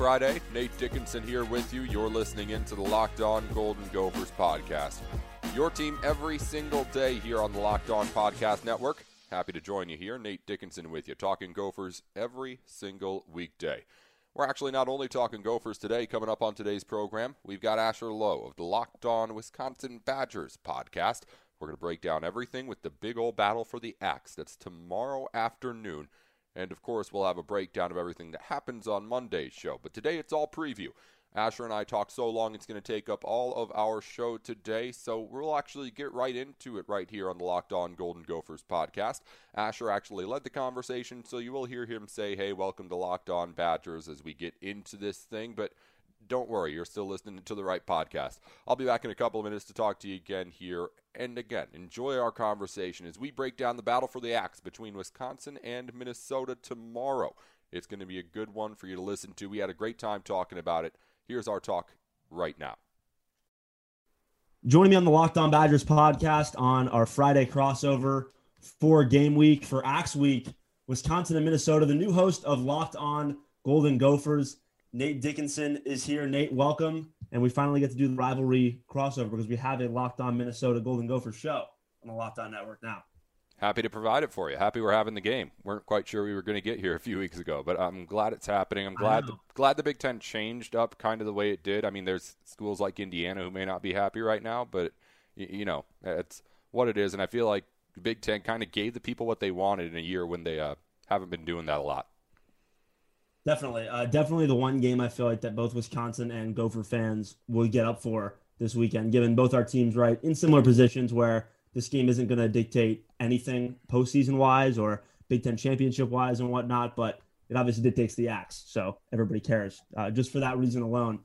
Friday. Nate Dickinson here with you. You're listening into the Locked On Golden Gophers podcast. Your team every single day here on the Locked On Podcast Network. Happy to join you here. Nate Dickinson with you, talking Gophers every single weekday. We're actually not only talking Gophers today, coming up on today's program, we've got Asher Lowe of the Locked On Wisconsin Badgers podcast. We're going to break down everything with the big old battle for the axe. That's tomorrow afternoon. And of course, we'll have a breakdown of everything that happens on Monday's show. But today it's all preview. Asher and I talked so long, it's going to take up all of our show today. So we'll actually get right into it right here on the Locked On Golden Gophers podcast. Asher actually led the conversation, so you will hear him say, Hey, welcome to Locked On Badgers as we get into this thing. But don't worry, you're still listening to the right podcast. I'll be back in a couple of minutes to talk to you again here. And again, enjoy our conversation as we break down the battle for the axe between Wisconsin and Minnesota tomorrow. It's going to be a good one for you to listen to. We had a great time talking about it. Here's our talk right now. Joining me on the Locked On Badgers podcast on our Friday crossover for game week for Axe Week, Wisconsin and Minnesota, the new host of Locked On Golden Gophers. Nate Dickinson is here. Nate, welcome. And we finally get to do the rivalry crossover because we have a Locked On Minnesota Golden Gophers show on the Locked On Network now. Happy to provide it for you. Happy we're having the game. weren't quite sure we were going to get here a few weeks ago, but I'm glad it's happening. I'm glad the, glad the Big Ten changed up kind of the way it did. I mean, there's schools like Indiana who may not be happy right now, but you, you know, it's what it is. And I feel like the Big Ten kind of gave the people what they wanted in a year when they uh, haven't been doing that a lot. Definitely, uh, definitely the one game I feel like that both Wisconsin and Gopher fans will get up for this weekend, given both our teams right in similar positions where this game isn't going to dictate anything postseason wise or Big Ten championship wise and whatnot, but it obviously dictates the axe, so everybody cares. Uh, just for that reason alone,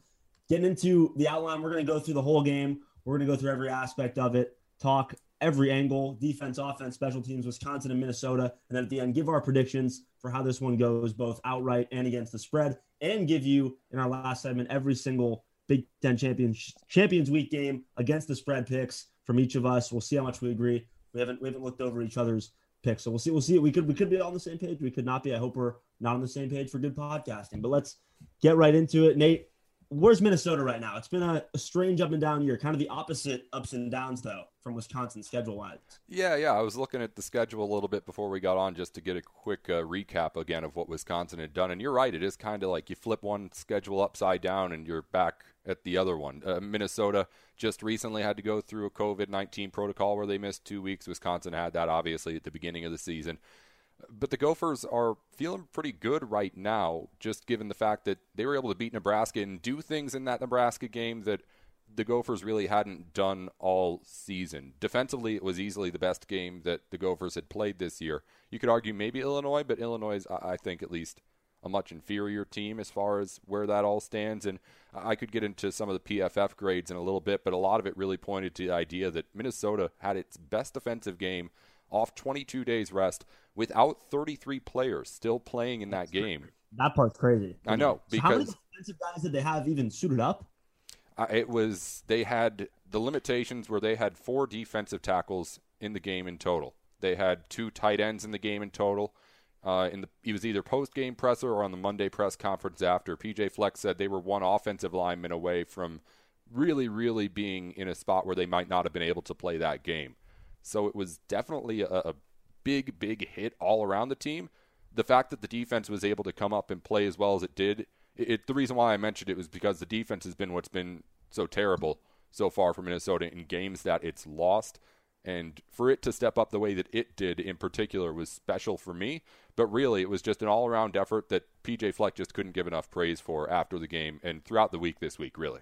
getting into the outline, we're going to go through the whole game. We're going to go through every aspect of it, talk every angle defense, offense, special teams, Wisconsin and Minnesota. And then at the end, give our predictions for how this one goes, both outright and against the spread, and give you in our last segment every single Big Ten Champions Champions Week game against the spread picks from each of us. We'll see how much we agree. We haven't we haven't looked over each other's picks, so we'll see. We'll see. We could we could be on the same page. We could not be. I hope we're not on the same page for good podcasting. But let's get right into it. Nate, where's Minnesota right now? It's been a, a, strange up and down year, kind of the opposite ups and downs though from Wisconsin schedule wise. Yeah, yeah. I was looking at the schedule a little bit before we got on just to get a quick uh, recap again of what Wisconsin had done. And you're right, it is kind of like you flip one schedule upside down and you're back at the other one. Uh, Minnesota just recently had to go through a COVID 19 protocol where they missed two weeks. Wisconsin had that obviously at the beginning of the season. But the Gophers are feeling pretty good right now, just given the fact that they were able to beat Nebraska and do things in that Nebraska game that the Gophers really hadn't done all season. Defensively, it was easily the best game that the Gophers had played this year. You could argue maybe Illinois, but Illinois is, I think, at least a much inferior team as far as where that all stands. And I could get into some of the PFF grades in a little bit, but a lot of it really pointed to the idea that Minnesota had its best defensive game off 22 days rest without 33 players still playing in that game. That part's crazy. I know because so how many defensive guys did they have even suited up? Uh, it was they had the limitations where they had four defensive tackles in the game in total. They had two tight ends in the game in total. Uh, in the he was either post game presser or on the Monday press conference after. PJ Fleck said they were one offensive lineman away from really, really being in a spot where they might not have been able to play that game. So it was definitely a, a big, big hit all around the team. The fact that the defense was able to come up and play as well as it did, it, it, the reason why I mentioned it was because the defense has been what's been so terrible so far for Minnesota in games that it's lost. And for it to step up the way that it did in particular was special for me. But really, it was just an all around effort that PJ Fleck just couldn't give enough praise for after the game and throughout the week this week, really.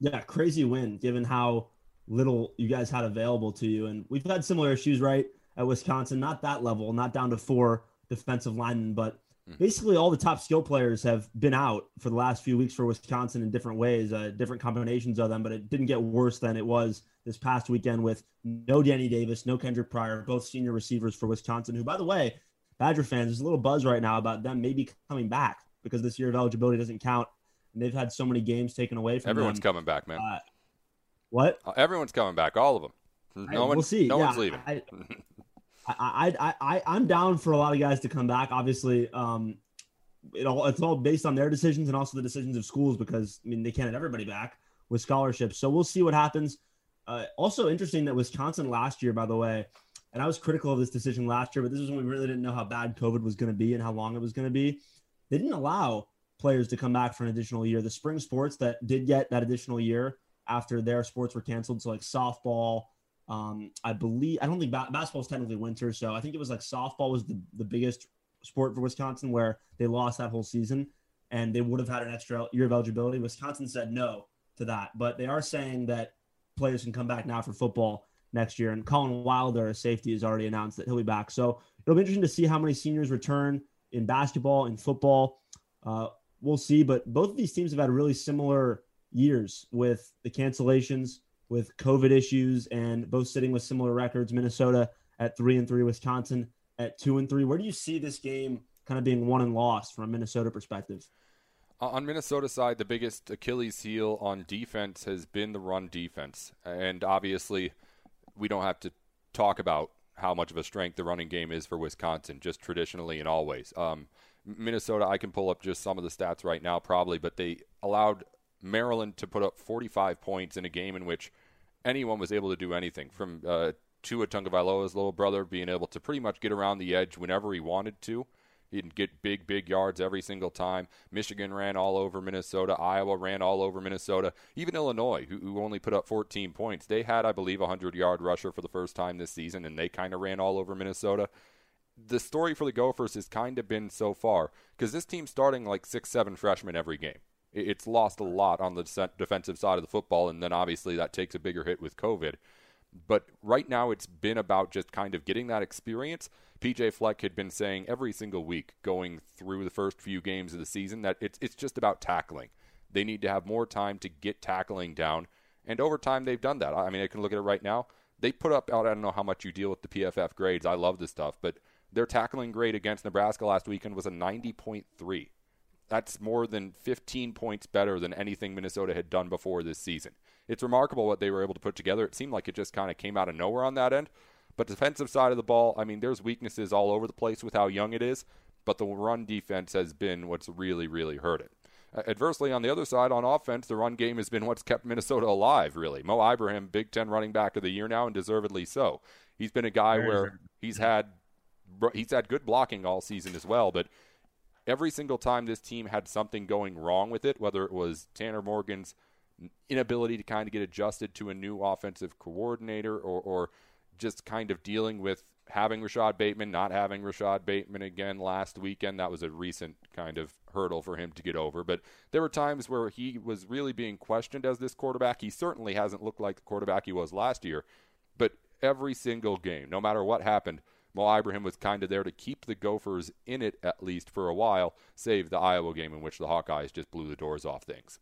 Yeah, crazy win given how little you guys had available to you. And we've had similar issues, right, at Wisconsin. Not that level, not down to four defensive linemen, but hmm. basically all the top skill players have been out for the last few weeks for Wisconsin in different ways, uh, different combinations of them. But it didn't get worse than it was this past weekend with no Danny Davis, no Kendrick Pryor, both senior receivers for Wisconsin, who, by the way, Badger fans, there's a little buzz right now about them maybe coming back because this year of eligibility doesn't count. And they've had so many games taken away from Everyone's them. coming back, man. Uh, what? Uh, everyone's coming back. All of them. No I, one. We'll see. No yeah, one's leaving. I, I, I, I, I'm down for a lot of guys to come back. Obviously, um, it all it's all based on their decisions and also the decisions of schools because I mean they can't have everybody back with scholarships. So we'll see what happens. Uh, also interesting that Wisconsin last year, by the way, and I was critical of this decision last year, but this was when we really didn't know how bad COVID was going to be and how long it was going to be. They didn't allow players to come back for an additional year. The spring sports that did get that additional year after their sports were canceled, so like softball, um, I believe I don't think ba- basketball is technically winter, so I think it was like softball was the, the biggest sport for Wisconsin where they lost that whole season and they would have had an extra year of eligibility. Wisconsin said no to that, but they are saying that players can come back now for football next year. And Collin Wilder, a safety, has already announced that he'll be back. So it'll be interesting to see how many seniors return in basketball and football. Uh, we'll see, but both of these teams have had really similar years with the cancellations, with COVID issues, and both sitting with similar records. Minnesota at three and three, Wisconsin at two and three. Where do you see this game kind of being won and lost from a Minnesota perspective? On Minnesota side, the biggest Achilles heel on defense has been the run defense, and obviously, we don't have to talk about how much of a strength the running game is for Wisconsin, just traditionally and always. Um, Minnesota, I can pull up just some of the stats right now, probably, but they allowed Maryland to put up 45 points in a game in which anyone was able to do anything, from uh, Tua Tagovailoa's little brother being able to pretty much get around the edge whenever he wanted to. He'd get big, big yards every single time. Michigan ran all over Minnesota. Iowa ran all over Minnesota. Even Illinois, who, who only put up 14 points, they had, I believe, a 100 yard rusher for the first time this season, and they kind of ran all over Minnesota. The story for the Gophers has kind of been so far because this team's starting like six, seven freshmen every game. It's lost a lot on the defensive side of the football, and then obviously that takes a bigger hit with COVID. But right now, it's been about just kind of getting that experience. PJ Fleck had been saying every single week going through the first few games of the season that it's, it's just about tackling. They need to have more time to get tackling down. And over time, they've done that. I mean, I can look at it right now. They put up, I don't know how much you deal with the PFF grades. I love this stuff. But their tackling grade against Nebraska last weekend was a 90.3. That's more than 15 points better than anything Minnesota had done before this season it's remarkable what they were able to put together. It seemed like it just kind of came out of nowhere on that end. But defensive side of the ball, I mean, there's weaknesses all over the place with how young it is, but the run defense has been what's really, really hurt it. Uh, adversely, on the other side, on offense, the run game has been what's kept Minnesota alive, really. Mo Ibrahim, Big Ten running back of the year now, and deservedly so. He's been a guy where he's had he's had good blocking all season as well, but every single time this team had something going wrong with it, whether it was Tanner Morgan's – inability to kind of get adjusted to a new offensive coordinator or, or just kind of dealing with having Rashad Bateman, not having Rashad Bateman again last weekend. That was a recent kind of hurdle for him to get over. But there were times where he was really being questioned as this quarterback. He certainly hasn't looked like the quarterback he was last year. But every single game, no matter what happened, Mo Ibrahim was kind of there to keep the Gophers in it at least for a while, save the Iowa game in which the Hawkeyes just blew the doors off things.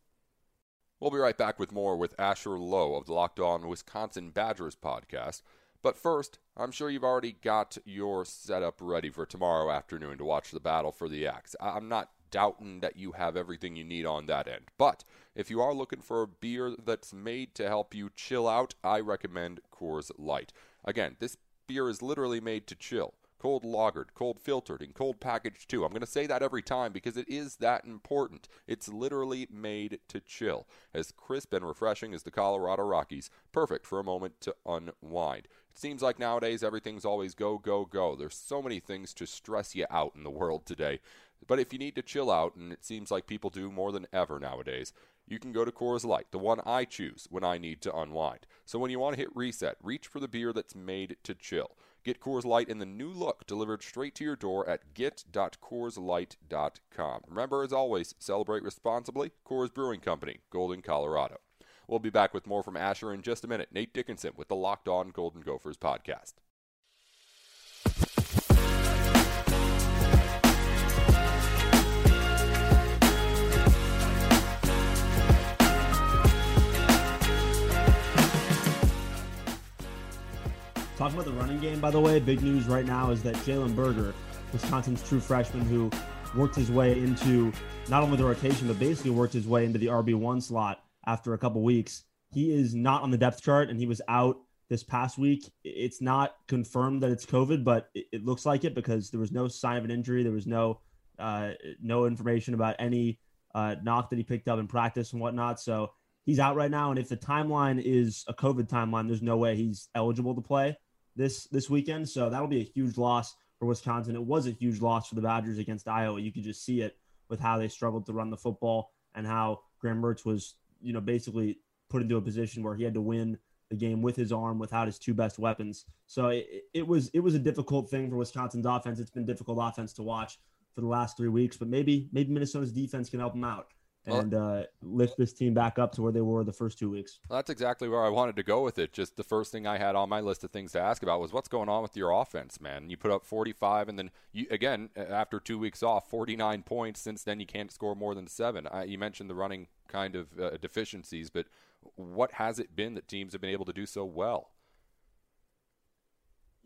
We'll be right back with more with Asher Lowe of the Locked On Wisconsin Badgers podcast. But first, I'm sure you've already got your setup ready for tomorrow afternoon to watch the battle for the Axe. I'm not doubting that you have everything you need on that end. But if you are looking for a beer that's made to help you chill out, I recommend Coors Light. Again, this beer is literally made to chill cold lagered, cold filtered, and cold packaged too. I'm going to say that every time because it is that important. It's literally made to chill, as crisp and refreshing as the Colorado Rockies, perfect for a moment to unwind. It seems like nowadays everything's always go, go, go. There's so many things to stress you out in the world today. But if you need to chill out, and it seems like people do more than ever nowadays, you can go to Coors Light, the one I choose when I need to unwind. So when you want to hit reset, reach for the beer that's made to chill. Get Coors Light in the new look delivered straight to your door at get.coorslight.com. Remember, as always, celebrate responsibly. Coors Brewing Company, Golden, Colorado. We'll be back with more from Asher in just a minute. Nate Dickinson with the Locked On Golden Gophers podcast. Talking about the running game, by the way, big news right now is that Jalen Berger, Wisconsin's true freshman who worked his way into not only the rotation, but basically worked his way into the RB1 slot after a couple weeks. He is not on the depth chart and he was out this past week. It's not confirmed that it's COVID, but it, looks like it because there was no sign of an injury. There was no Uh, no information about any uh, knock that he picked up in practice and whatnot. So he's out right now. And if the timeline is a COVID timeline, there's no way he's eligible to play this this weekend. So that'll be a huge loss for Wisconsin. It was a huge loss for the Badgers against Iowa. You could just see it with how they struggled to run the football and how Graham Mertz was, you know, basically put into a position where he had to win the game with his arm without his two best weapons. So it, it was it was a difficult thing for Wisconsin's offense. It's been difficult offense to watch for the last three weeks, but maybe maybe Minnesota's defense can help them out and uh, lift this team back up to where they were the first two weeks. Well, that's exactly where I wanted to go with it. Just the first thing I had on my list of things to ask about was what's going on with your offense, man. You put up 45, and then you again after two weeks off, 49 points. Since then, you can't score more than seven. I, you mentioned the running kind of uh, deficiencies, but what has it been that teams have been able to do so well?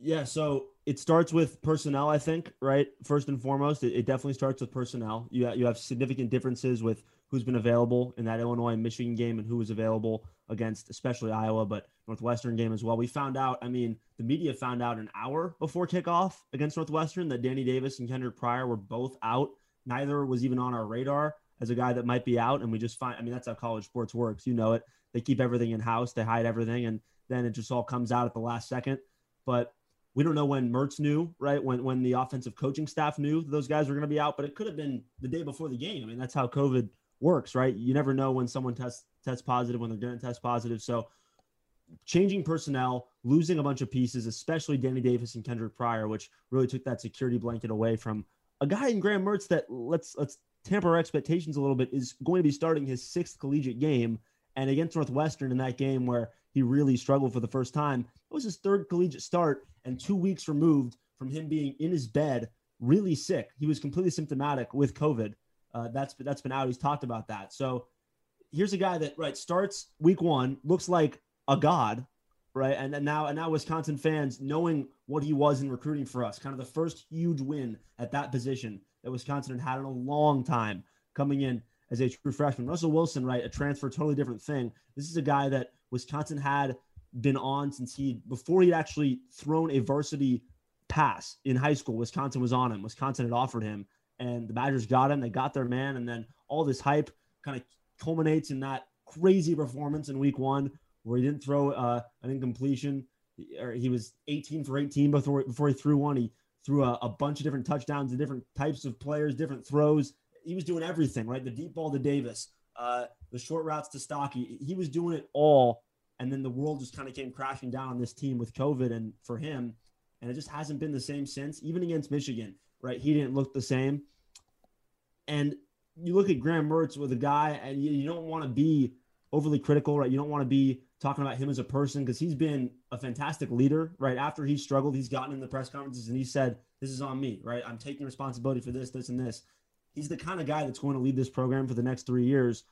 Yeah, so it starts with personnel, I think, right? First and foremost, it, it definitely starts with personnel. You, you have significant differences with who's been available in that Illinois Michigan game and who was available against, especially Iowa, but Northwestern game as well. We found out, I mean, the media found out an hour before kickoff against Northwestern that Danny Davis and Kendrick Pryor were both out. Neither was even on our radar as a guy that might be out. And we just find, I mean, that's how college sports works. You know it. They keep everything in house, they hide everything, and then it just all comes out at the last second. But we don't know when Mertz knew, right? When when the offensive coaching staff knew those guys were going to be out, but it could have been the day before the game. I mean, that's how COVID works, right? You never know when someone tests tests positive, when they're going to test positive. So changing personnel, losing a bunch of pieces, especially Danny Davis and Kendrick Pryor, which really took that security blanket away from a guy in Graham Mertz that let's let's tamper our expectations a little bit is going to be starting his sixth collegiate game and against Northwestern in that game where he really struggled for the first time. It was his third collegiate start and two weeks removed from him being in his bed, really sick. He was completely symptomatic with COVID. Uh, that's that's been out. He's talked about that. So here's a guy that right starts week one, looks like a god, right? And, and now and now Wisconsin fans knowing what he was in recruiting for us, kind of the first huge win at that position that Wisconsin had had in a long time, coming in as a true freshman. Russell Wilson, right, a transfer, totally different thing. This is a guy that Wisconsin had been on since he before he'd actually thrown a varsity pass in high school. Wisconsin was on him. Wisconsin had offered him, and the Badgers got him. They got their man, and then all this hype kind of culminates in that crazy performance in Week One where he didn't throw uh, an incompletion. Or he was 18 for 18 before before he threw one. He threw a, a bunch of different touchdowns to different types of players, different throws. He was doing everything, right? The deep ball to Davis, uh, the short routes to Stocky. He was doing it all and then the world just kind of came crashing down on this team with COVID and for him, and it just hasn't been the same since. Even against Michigan, right? He didn't look the same. And you look at Graham Mertz with a guy, and you, you don't want to be overly critical, right? You don't want to be talking about him as a person because he's been a fantastic leader, right? After he struggled, he's gotten in the press conferences and he said, This is on me, right? I'm taking responsibility for this, this, and this. He's the kind of guy that's going to lead this program for the next three years.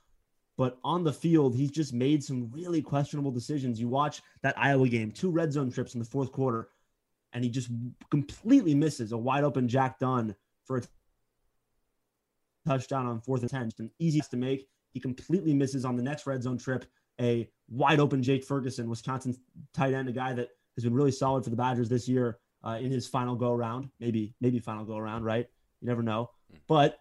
But on the field, he's just made some really questionable decisions. You watch that Iowa game, two red zone trips in the fourth quarter, and he just completely misses a wide open Jack Dunn for a touchdown on fourth and 10. Just an easiest to make. He completely misses on the next red zone trip a wide open Jake Ferguson, Wisconsin tight end, a guy that has been really solid for the Badgers this year uh, in his final go around, maybe maybe final go around, right? You never know. But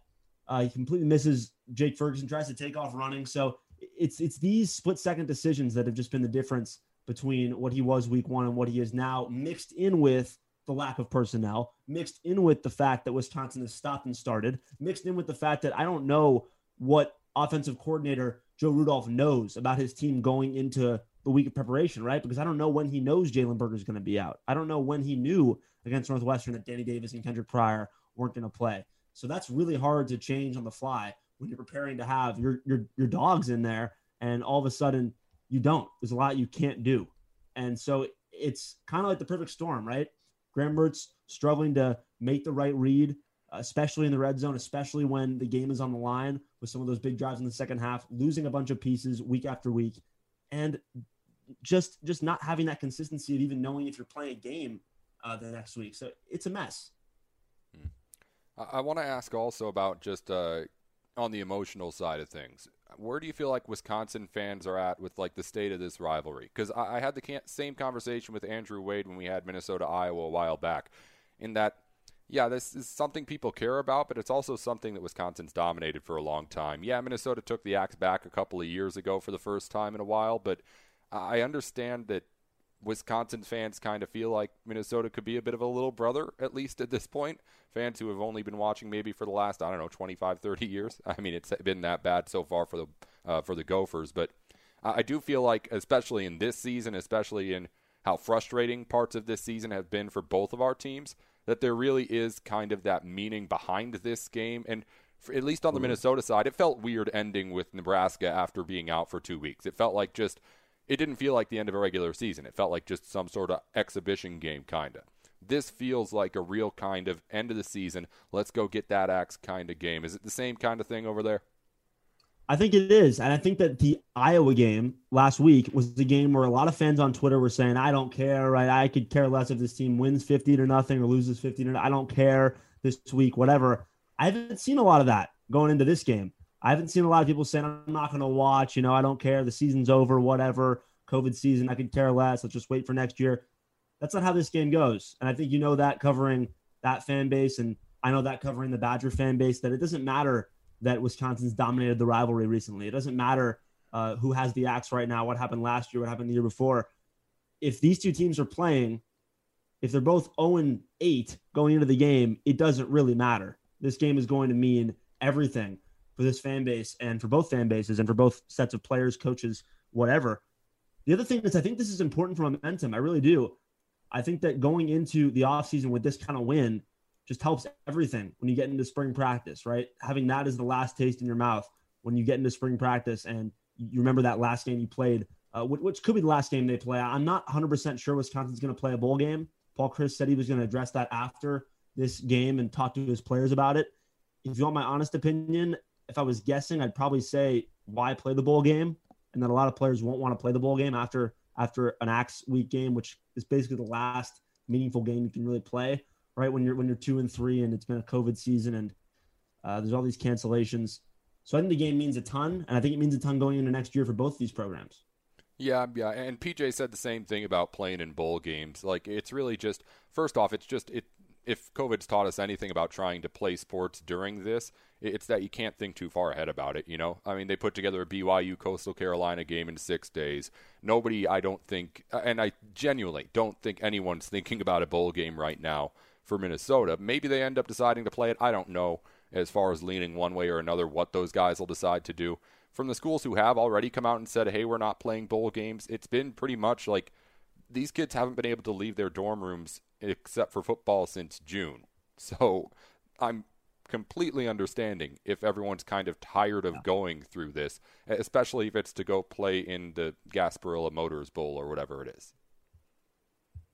uh, he completely misses Jake Ferguson, tries to take off running. So it's it's these split second decisions that have just been the difference between what he was week one and what he is now, mixed in with the lack of personnel, mixed in with the fact that Wisconsin has stopped and started, mixed in with the fact that I don't know what offensive coordinator Joe Rudolph knows about his team going into the week of preparation, right? Because I don't know when he knows Jalen Berger is going to be out. I don't know when he knew against Northwestern that Danny Davis and Kendrick Pryor weren't going to play. So that's really hard to change on the fly when you're preparing to have your your your dogs in there, and all of a sudden you don't. There's a lot you can't do, and so it's kind of like the perfect storm, right? Graham Mertz struggling to make the right read, especially in the red zone, especially when the game is on the line with some of those big drives in the second half, losing a bunch of pieces week after week, and just just not having that consistency of even knowing if you're playing a game uh, the next week. So it's a mess. I, want to ask also about just uh, on the emotional side of things. Where do you feel like Wisconsin fans are at with like the state of this rivalry? Because I, I, had the can- same conversation with Andrew Wade when we had Minnesota Iowa a while back, in that yeah, this is something people care about, but it's also something that Wisconsin's dominated for a long time. Yeah, Minnesota took the axe back a couple of years ago for the first time in a while, but I understand that Wisconsin fans kind of feel like Minnesota could be a bit of a little brother, at least at this point. Fans who have only been watching maybe for the last, I don't know, 25, 30 years. I mean, it's been that bad so far for the uh, for the Gophers, but I do feel like, especially in this season, especially in how frustrating parts of this season have been for both of our teams, that there really is kind of that meaning behind this game. And for, at least on the mm-hmm. Minnesota side, it felt weird ending with Nebraska after being out for two weeks. It felt like just, it didn't feel like the end of a regular season. It felt like just some sort of exhibition game, kind of. This feels like a real kind of end of the season. Let's go get that axe kind of game. Is it the same kind of thing over there? I think it is. And I think that the Iowa game last week was the game where a lot of fans on Twitter were saying, I don't care, right? I could care less if this team wins 50 to nothing or loses 50 to nothing. I don't care this week, whatever. I haven't seen a lot of that going into this game. I haven't seen a lot of people saying, I'm not going to watch, you know, I don't care. The season's over, whatever. COVID season, I could care less. Let's just wait for next year. That's not how this game goes. And I think you know that covering that fan base. And I know that covering the Badger fan base, that it doesn't matter that Wisconsin's dominated the rivalry recently. It doesn't matter uh, who has the axe right now, what happened last year, what happened the year before. If these two teams are playing, if they're both 0 8 going into the game, it doesn't really matter. This game is going to mean everything for this fan base and for both fan bases and for both sets of players, coaches, whatever. The other thing is, I think this is important for momentum. I really do. I think that going into the offseason with this kind of win, just helps everything when you get into spring practice, right? Having that as the last taste in your mouth when you get into spring practice and you remember that last game you played, uh, which could be the last game they play. I'm not 100% sure Wisconsin's going to play a bowl game. Paul Chryst said he was going to address that after this game and talk to his players about it. If you want my honest opinion, if I was guessing, I'd probably say why play the bowl game, and that a lot of players won't want to play the bowl game after after an Axe week game, which is basically the last meaningful game you can really play right? When you're when you're two and three, and it's been a COVID season, and uh, there's all these cancellations. So I think the game means a ton, and I think it means a ton going into next year for both of these programs. Yeah, yeah, and PJ said the same thing about playing in bowl games. Like it's really just first off, it's just it if COVID's taught us anything about trying to play sports during this, it's that you can't think too far ahead about it. You know, I mean, they put together a BYU Coastal Carolina game in six days. Nobody, I don't think, and I genuinely don't think anyone's thinking about a bowl game right now for Minnesota. Maybe they end up deciding to play it. I don't know as far as leaning one way or another what those guys will decide to do. From the schools who have already come out and said, hey, we're not playing bowl games, it's been pretty much like these kids haven't been able to leave their dorm rooms except for football since June. So I'm completely understanding if everyone's kind of tired of going through this, especially if it's to go play in the Gasparilla Motors Bowl or whatever it is.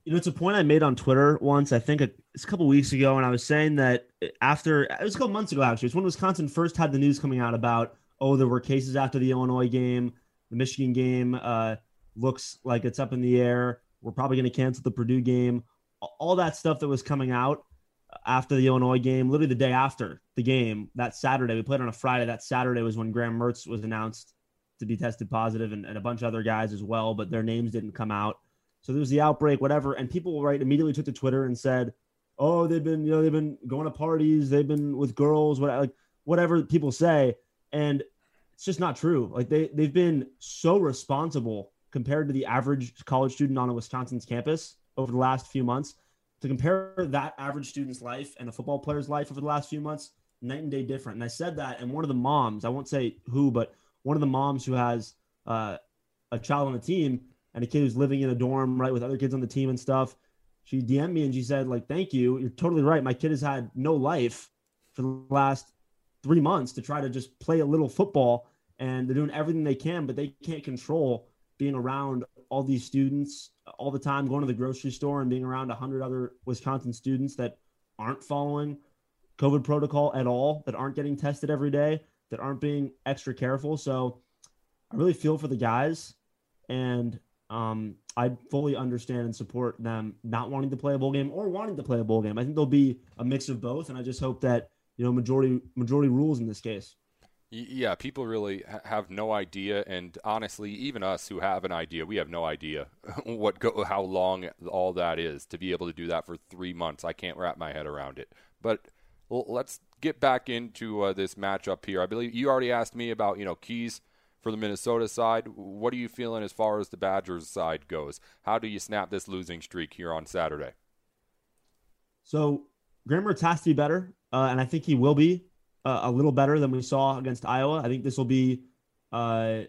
You know, it's a point I made on Twitter once. I think it's a couple weeks ago, and I was saying that after it was a couple months ago. Actually, it's when Wisconsin first had the news coming out about oh, there were cases after the Illinois game, the Michigan game uh, looks like it's up in the air. We're probably going to cancel the Purdue game. All that stuff that was coming out after the Illinois game, literally the day after the game, that Saturday, we played on a Friday. That Saturday was when Graham Mertz was announced to be tested positive and, and a bunch of other guys as well, but their names didn't come out. So there was the outbreak, whatever, and people right immediately took to Twitter and said, "Oh, they've been, you know, they've been going to parties, they've been with girls, what like whatever people say," and it's just not true. Like they they've been so responsible compared to the average college student on a Wisconsin's campus over the last few months. To compare that average student's life and a football player's life over the last few months, night and day different. And I said that, and one of the moms, I won't say who, but one of the moms who has uh, a child on the team and a kid who's living in a dorm, right, with other kids on the team and stuff. She DM'd me and she said, like, thank you. You're totally right. My kid has had no life for the last three months to try to just play a little football. And they're doing everything they can, but they can't control being around all these students all the time, going to the grocery store and being around 100 other Wisconsin students that aren't following COVID protocol at all, that aren't getting tested every day, that aren't being extra careful. So I really feel for the guys. And um, I fully understand and support them not wanting to play a bowl game or wanting to play a bowl game. I think there'll be a mix of both, and I just hope that you know majority majority rules in this case. Yeah, people really have no idea, and honestly, even us who have an idea, we have no idea what go, how long all that is to be able to do that for three months. I can't wrap my head around it. But let's get back into uh, this matchup here. I believe you already asked me about you know keys for the Minnesota side. What are you feeling as far as the Badgers side goes? How do you snap this losing streak here on Saturday? So Graham has to be better, uh, and I think he will be uh, a little better than we saw against Iowa. I think this will be uh,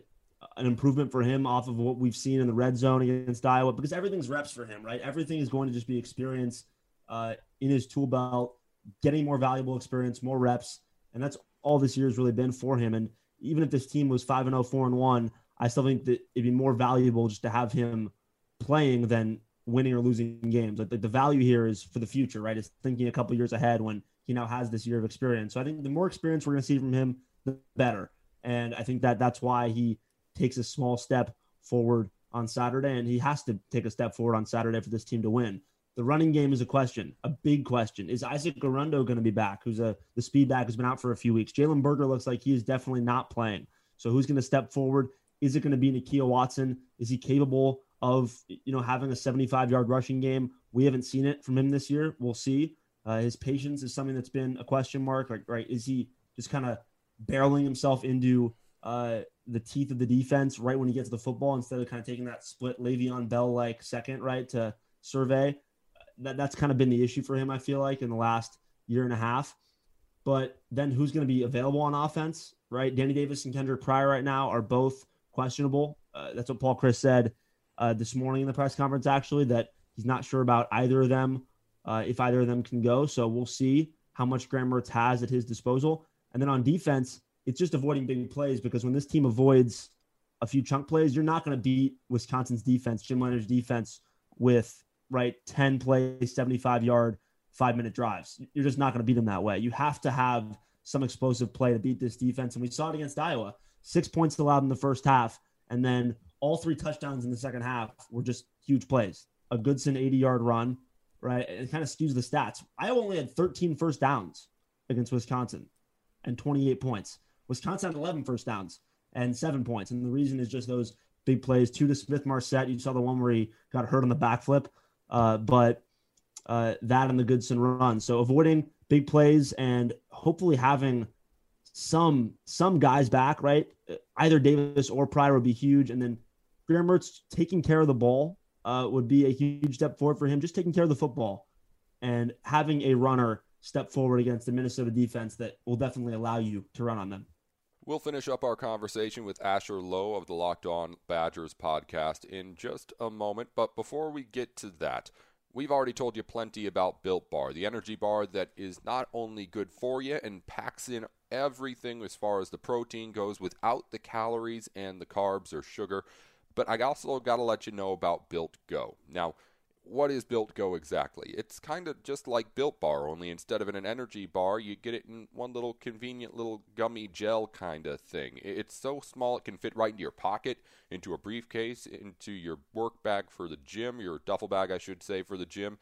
an improvement for him off of what we've seen in the red zone against Iowa because everything's reps for him, right? Everything is going to just be experience uh, in his tool belt, getting more valuable experience, more reps, and that's all this year has really been for him. And even if this team was five and 0, 4 and one, I still think that it'd be more valuable just to have him playing than winning or losing games. Like the, the value here is for the future, right? It's thinking a couple years ahead when he now has this year of experience. So I think the more experience we're going to see from him, the better. And I think that that's why he takes a small step forward on Saturday, and he has to take a step forward on Saturday for this team to win. The running game is a question, a big question. Is Isaac Guerendo going to be back? Who's a the speed back has been out for a few weeks. Jalen Berger looks like he is definitely not playing. So who's going to step forward? Is it going to be Nakia Watson? Is he capable of you know having a 75 yard rushing game. We haven't seen it from him this year. We'll see. Uh, his patience is something that's been a question mark. Like, right, is he just kind of barreling himself into uh, the teeth of the defense right when he gets the football instead of kind of taking that split Le'Veon Bell like second right to survey? That that's kind of been the issue for him. I feel like in the last year and a half. But then who's going to be available on offense? Right, Danny Davis and Kendrick Pryor right now are both questionable. Uh, that's what Paul Chryst said uh, this morning in the press conference, actually, that he's not sure about either of them, uh, if either of them can go. So we'll see how much Graham Mertz has at his disposal. And then on defense, it's just avoiding big plays because when this team avoids a few chunk plays, you're not going to beat Wisconsin's defense, Jim Leonhard's defense, with right 10 plays, 75 yard, five minute drives. You're just not going to beat them that way. You have to have some explosive play to beat this defense. And we saw it against Iowa. Six points allowed in the first half, and then all three touchdowns in the second half were just huge plays. A Goodson 80 yard run, right? It kind of skews the stats. Iowa only had 13 first downs against Wisconsin and 28 points. Wisconsin had 11 first downs and seven points. And the reason is just those big plays. Two to Smith-Marsette. You saw the one where he got hurt on the backflip. Uh, but uh, that and the Goodson run. So avoiding big plays and hopefully having some some guys back, right? Either Davis or Pryor would be huge. And then Graham taking care of the ball uh, would be a huge step forward for him. Just taking care of the football and having a runner step forward against the Minnesota defense that will definitely allow you to run on them. We'll finish up our conversation with Asher Lowe of the Locked On Badgers podcast in just a moment. But before we get to that, we've already told you plenty about Built Bar, the energy bar that is not only good for you and packs in everything as far as the protein goes without the calories and the carbs or sugar. But I also got to let you know about Built Go. Now, what is Built Go exactly? It's kind of just like Built Bar, only instead of in an energy bar, you get it in one little convenient little gummy gel kind of thing. It's so small it can fit right into your pocket, into a briefcase, into your work bag for the gym, your duffel bag, I should say, for the gym.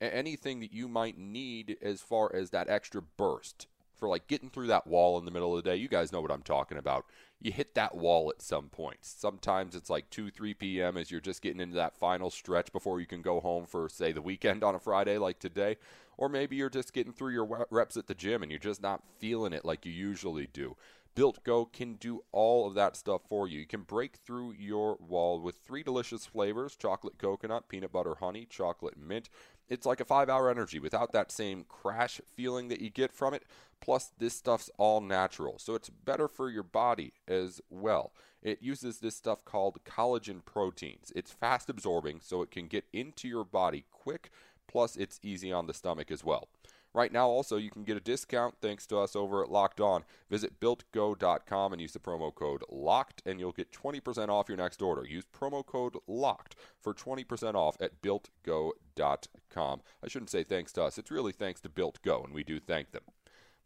Anything that you might need as far as that extra burst for like getting through that wall in the middle of the day. You guys know what I'm talking about. You hit that wall at some point. Sometimes it's like 2, 3 p.m. as you're just getting into that final stretch before you can go home for, say, the weekend on a Friday like today. Or maybe you're just getting through your reps at the gym and you're just not feeling it like you usually do. Built Go can do all of that stuff for you. You can break through your wall with three delicious flavors chocolate coconut, peanut butter honey, chocolate mint. It's like a five hour energy without that same crash feeling that you get from it. Plus, this stuff's all natural, so it's better for your body as well. It uses this stuff called collagen proteins. It's fast absorbing, so it can get into your body quick, plus, it's easy on the stomach as well. Right now, also, you can get a discount thanks to us over at Locked On. Visit builtgo.com and use the promo code LOCKED, and you'll get 20% off your next order. Use promo code LOCKED for 20% off at builtgo.com. I shouldn't say thanks to us, it's really thanks to Built Go, and we do thank them.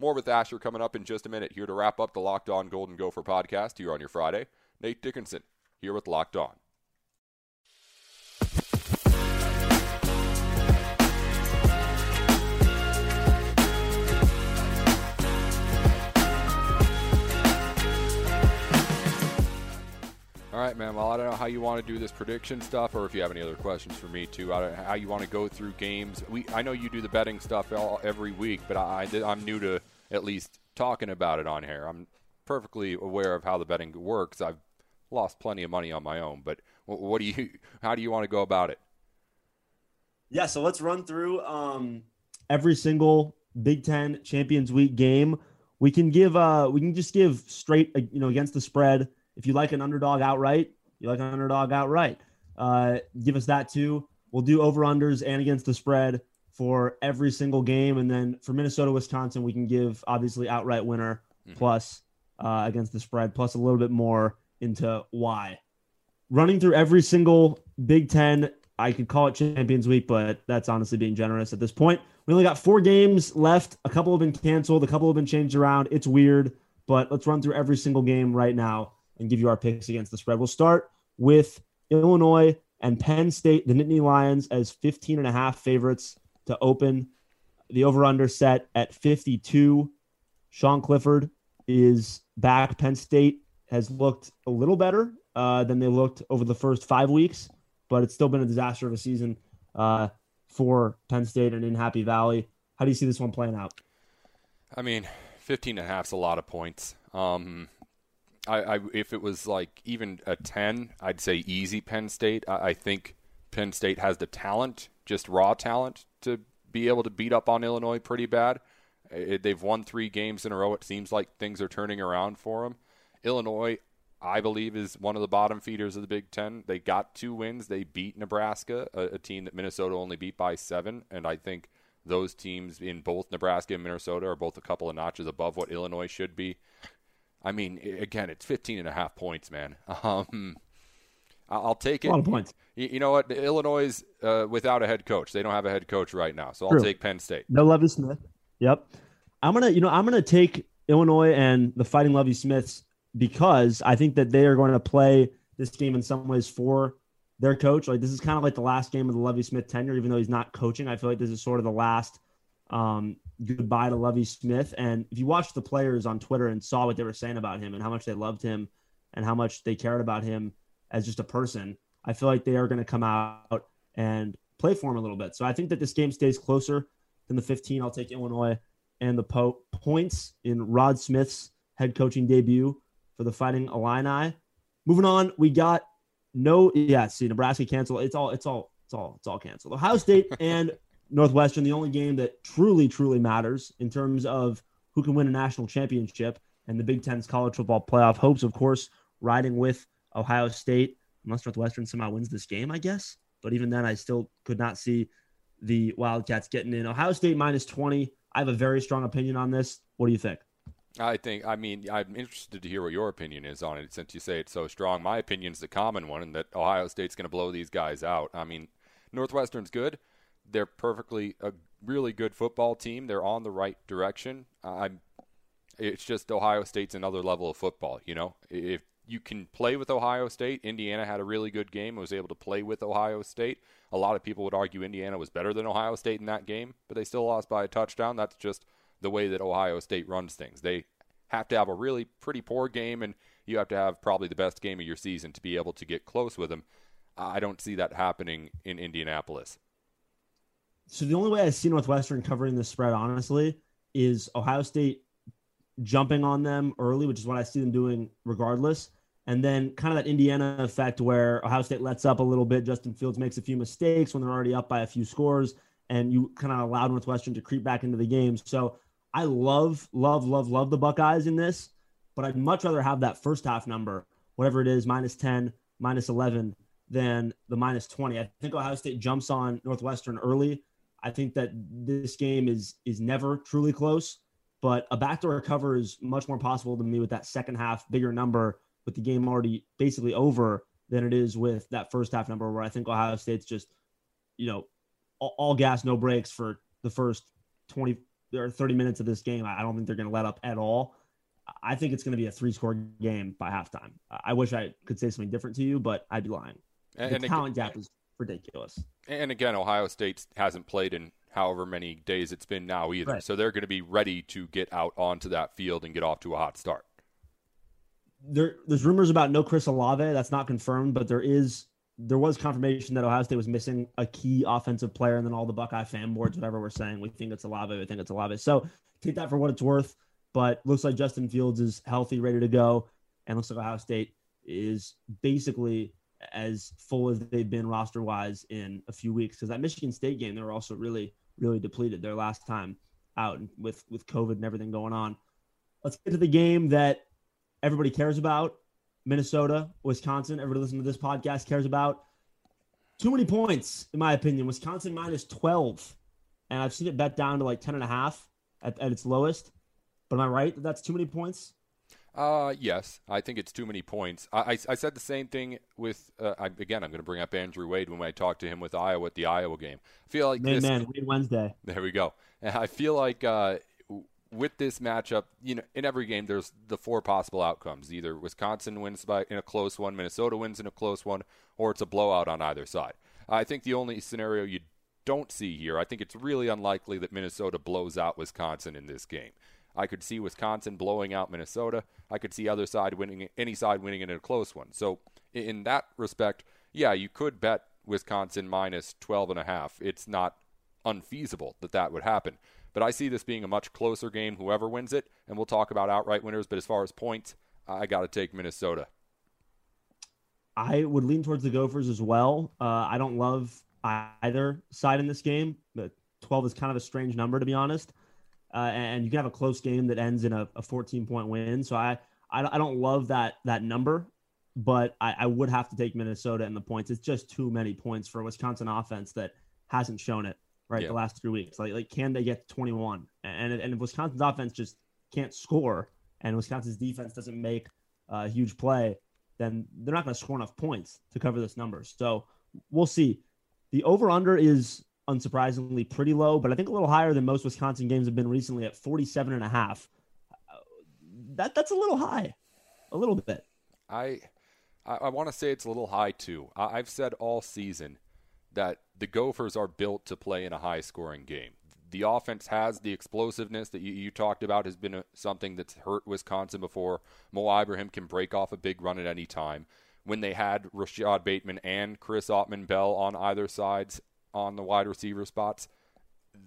More with Asher coming up in just a minute. Here to wrap up the Locked On Golden Gopher podcast here on your Friday. Nate Dickinson here with Locked On. All right, man. Well, I don't know how you want to do this prediction stuff, or if you have any other questions for me too. I don't know how you want to go through games. We, I know you do the betting stuff all, every week, but I, I'm new to at least talking about it on here. I'm perfectly aware of how the betting works. I've lost plenty of money on my own, but what, do you? How do you want to go about it? Yeah, so let's run through um, every single Big Ten Champions Week game. We can give, uh, we can just give straight, uh, you know, against the spread if you like an underdog outright, you like an underdog outright. Uh, give us that too. We'll do over unders and against the spread for every single game, and then for Minnesota, Wisconsin, we can give obviously outright winner mm-hmm. plus uh, against the spread, plus a little bit more into why. Running through every single Big Ten, I could call it Champions Week, but that's honestly being generous at this point. We only got four games left. A couple have been canceled, a couple have been changed around. It's weird, but let's run through every single game right now and give you our picks against the spread. We'll start with Illinois and Penn State, the Nittany Lions, as 15 and a half favorites to open. The over under set at 52. Sean Clifford is back. Penn State has looked a little better uh, than they looked over the first five weeks, but it's still been a disaster of a season uh, for Penn State and in Happy Valley. How do you see this one playing out? I mean, 15 and a half is a lot of points. Um, I, I, if it was like even a 10, I'd say easy Penn State. I, I think Penn State has the talent, just raw talent, to be able to beat up on Illinois pretty bad. It, they've won three games in a row. It seems like things are turning around for them. Illinois, I believe, is one of the bottom feeders of the Big Ten. They got two wins. They beat Nebraska, a, a team that Minnesota only beat by seven, and I think those teams in both Nebraska and Minnesota are both a couple of notches above what Illinois should be. I mean, again, it's 15 and a half points, man. Um, I'll take it. A lot of points. You, know what? Illinois is uh, without a head coach. They don't have a head coach right now, so I'll True. take Penn State. No Lovie Smith. Yep. I'm gonna, you know, I'm gonna take Illinois and the Fighting Lovie Smiths because I think that they are going to play this game in some ways for their coach. Like this is kind of like the last game of the Lovie Smith tenure, even though he's not coaching. I feel like this is sort of the last um, goodbye to Lovie Smith. And if you watched the players on Twitter and saw what they were saying about him and how much they loved him and how much they cared about him as just a person, I feel like they are going to come out and play for him a little bit. So I think that this game stays closer than the 15. I'll take Illinois and the po- points in Rod Smith's head coaching debut for the Fighting Illini. Moving on, we got no yeah. See, Nebraska canceled. It's all it's all it's all it's all canceled. Ohio State and Northwestern, the only game that truly, truly matters in terms of who can win a national championship and the Big Ten's college football playoff hopes, of course, riding with Ohio State, unless Northwestern somehow wins this game, I guess. But even then, I still could not see the Wildcats getting in. Ohio State minus 20. I have a very strong opinion on this. What do you think? I think, I mean, I'm interested to hear what your opinion is on it since you say it's so strong. My opinion is the common one, and that Ohio State's going to blow these guys out. I mean, Northwestern's good they're perfectly a really good football team. They're on the right direction. I'm. It's just Ohio State's another level of football. You know, if you can play with Ohio State, Indiana had a really good game. and Was able to play with Ohio State. A lot of people would argue Indiana was better than Ohio State in that game, but they still lost by a touchdown. That's just the way that Ohio State runs things. They have to have a really pretty poor game, and you have to have probably the best game of your season to be able to get close with them. I don't see that happening in Indianapolis. So the only way I see Northwestern covering the spread, honestly, is Ohio State jumping on them early, which is what I see them doing regardless. And then kind of that Indiana effect where Ohio State lets up a little bit. Justin Fields makes a few mistakes when they're already up by a few scores, and you kind of allow Northwestern to creep back into the game. So I love, love, love, love the Buckeyes in this, but I'd much rather have that first half number, whatever it is, minus 10, minus 11, than the minus 20. I think Ohio State jumps on Northwestern early I think that this game is is never truly close, but a backdoor cover is much more possible to me with that second half bigger number with the game already basically over than it is with that first half number where I think Ohio State's just, you know, all, all gas, no brakes for the first 20 or 30 minutes of this game. I don't think they're going to let up at all. I think it's going to be a three score game by halftime. I wish I could say something different to you, but I'd be lying. And, the and talent again, gap is ridiculous. And again, Ohio State hasn't played in however many days it's been now either. Right. So they're going to be ready to get out onto that field and get off to a hot start. There there's rumors about no Chris Olave. That's not confirmed, but there is there was confirmation that Ohio State was missing a key offensive player, and then all the Buckeye fan boards, whatever we're saying, we think it's Olave, we think it's Olave. So take that for what it's worth. But looks like Justin Fields is healthy, ready to go, and looks like Ohio State is basically as full as they've been roster wise in a few weeks. Because that Michigan State game, they were also really, really depleted their last time out with with COVID and everything going on. Let's get to the game that everybody cares about. Minnesota, Wisconsin. Everybody listening to this podcast cares about. Too many points, in my opinion. Wisconsin minus 12. And I've seen it bet down to like 10 and a half at, at its lowest. But am I right that that's too many points? Uh, yes, I think it's too many points. I, I, I said the same thing with, uh, I, again, I'm going to bring up Andrew Wade when I talked to him with Iowa at the Iowa game. I feel like man, this, man, Wade Wednesday. There we go. I feel like uh, with this matchup, you know, in every game, there's the four possible outcomes. Either Wisconsin wins by in a close one, Minnesota wins in a close one, or it's a blowout on either side. I think the only scenario you don't see here, I think it's really unlikely that Minnesota blows out Wisconsin in this game. I could see Wisconsin blowing out Minnesota. I could see other side winning any side winning in a close one. So in that respect, yeah, you could bet Wisconsin minus 12 and a half. It's not unfeasible that that would happen. But I see this being a much closer game whoever wins it, and we'll talk about outright winners, but as far as points, I got to take Minnesota. I would lean towards the Gophers as well. Uh, I don't love either side in this game, but 12 is kind of a strange number to be honest uh, and you can have a close game that ends in a, a 14 point win. So I, I, I don't love that that number, but I, I, would have to take Minnesota in the points. It's just too many points for a Wisconsin offense that hasn't shown it right yeah. the last three weeks. Like like can they get 21? And and if Wisconsin's offense just can't score and Wisconsin's defense doesn't make a huge play, then they're not going to score enough points to cover this number. So we'll see. The over under is unsurprisingly pretty low, but I think a little higher than most Wisconsin games have been recently at 47 and a half. That that's a little high. A little bit. I I, I want to say it's a little high too. I, I've said all season that the Gophers are built to play in a high scoring game. The offense has the explosiveness that you, you talked about has been a, something that's hurt Wisconsin before. Mo Ibrahim can break off a big run at any time. When they had Rashod Bateman and Chris Autman-Bell on either sides, on the wide receiver spots,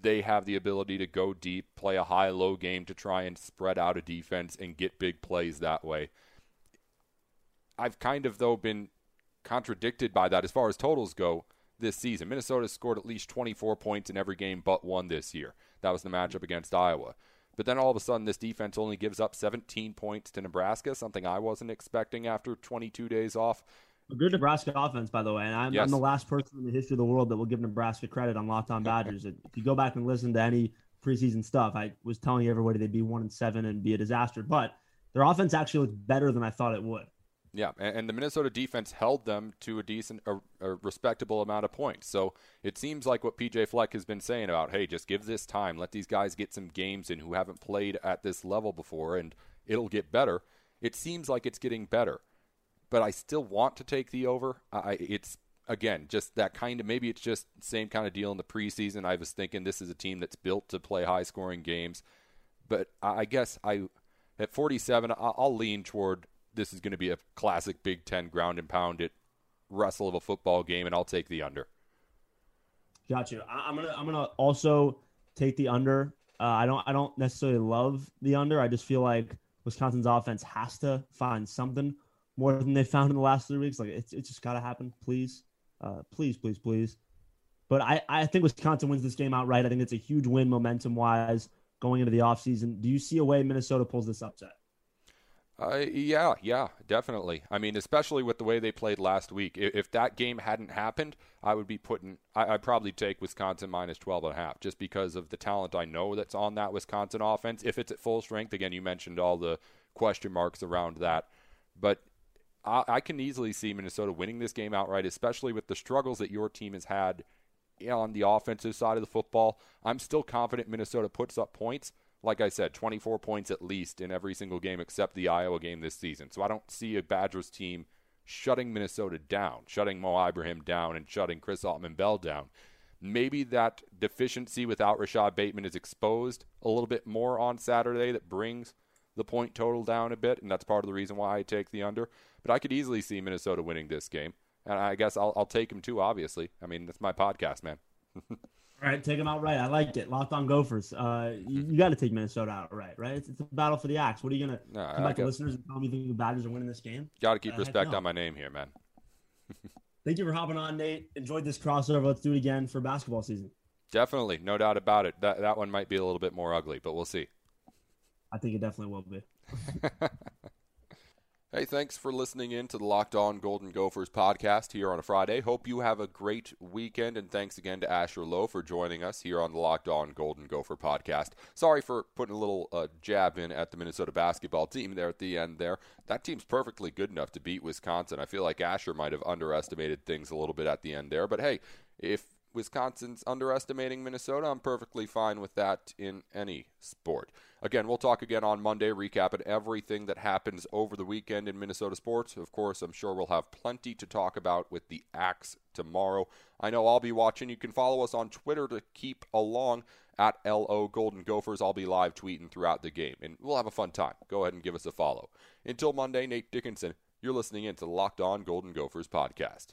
they have the ability to go deep, play a high low game to try and spread out a defense and get big plays that way. I've kind of, though, been contradicted by that as far as totals go this season. Minnesota scored at least 24 points in every game but one this year. That was the matchup against Iowa. But then all of a sudden, this defense only gives up 17 points to Nebraska, something I wasn't expecting after 22 days off. A good Nebraska offense, by the way. And I'm, yes. I'm, the last person in the history of the world that will give Nebraska credit on Locked On Badgers. if you go back and listen to any preseason stuff, I was telling everybody they'd be one and seven and be a disaster. But their offense actually looked better than I thought it would. Yeah, and, the Minnesota defense held them to a decent, a, a, respectable amount of points. So it seems like what PJ Fleck has been saying about, hey, just give this time, let these guys get some games in who haven't played at this level before, and it'll get better. It seems like it's getting better but I still want to take the over. I, it's again just that kind of maybe it's just same kind of deal in the preseason. I was thinking this is a team that's built to play high scoring games, but I guess I at 47 I'll lean toward this is going to be a classic Big Ten ground and pound it wrestle of a football game, and I'll take the under. Got you. I'm gonna I'm gonna also take the under. Uh, I don't I don't necessarily love the under. I just feel like Wisconsin's offense has to find something more than they found in the last three weeks. Like it's, it's just got to happen, please, uh, please, please, please. But I, I think Wisconsin wins this game outright. I think it's a huge win momentum wise going into the offseason. Do you see a way Minnesota pulls this upset? Uh, yeah, yeah, definitely. I mean, especially with the way they played last week. If, if that game hadn't happened, I would be putting. I, would probably take Wisconsin minus twelve and a half, just because of the talent I know that's on that Wisconsin offense. If it's at full strength, again, you mentioned all the question marks around that, but I, I can easily see Minnesota winning this game outright, especially with the struggles that your team has had on the offensive side of the football. I'm still confident Minnesota puts up points. Like I said, 24 points at least in every single game except the Iowa game this season. So I don't see a Badgers team shutting Minnesota down, shutting Mo Ibrahim down, and shutting Chris Autman-Bell down. Maybe that deficiency without Rashod Bateman is exposed a little bit more on Saturday that brings the point total down a bit, and that's part of the reason why I take the under. But I could easily see Minnesota winning this game, and I guess I'll, I'll take them too. Obviously, I mean that's my podcast, man. All right, take them out right. I like it. Locked on Gophers. Uh, you, you got to take Minnesota out right? It's, it's, a battle for the axe. What are you gonna no, come back to listeners and tell me think the Badgers are winning this game? Got to keep uh, respect no. on my name here, man. Thank you for hopping on, Nate. Enjoyed this crossover. Let's do it again for basketball season. Definitely, no doubt about it. That that one might be a little bit more ugly, but we'll see. I think it definitely will be. Hey, thanks for listening in to the Locked On Golden Gophers podcast here on a Friday. Hope you have a great weekend, and thanks again to Asher Lowe for joining us here on the Locked On Golden Gopher podcast. Sorry for putting a little uh, jab in at the Minnesota basketball team there at the end there. That team's perfectly good enough to beat Wisconsin. I feel like Asher might have underestimated things a little bit at the end there, but hey, if Wisconsin's underestimating Minnesota, I'm perfectly fine with that in any sport. Again, we'll talk again on Monday, recapping everything that happens over the weekend in Minnesota sports. Of course, I'm sure we'll have plenty to talk about with the Axe tomorrow. I know I'll be watching. You can follow us on Twitter to keep along at LO Golden Gophers. I'll be live tweeting throughout the game, and we'll have a fun time. Go ahead and give us a follow. Until Monday, Nate Dickinson, you're listening in to the Locked On Golden Gophers podcast.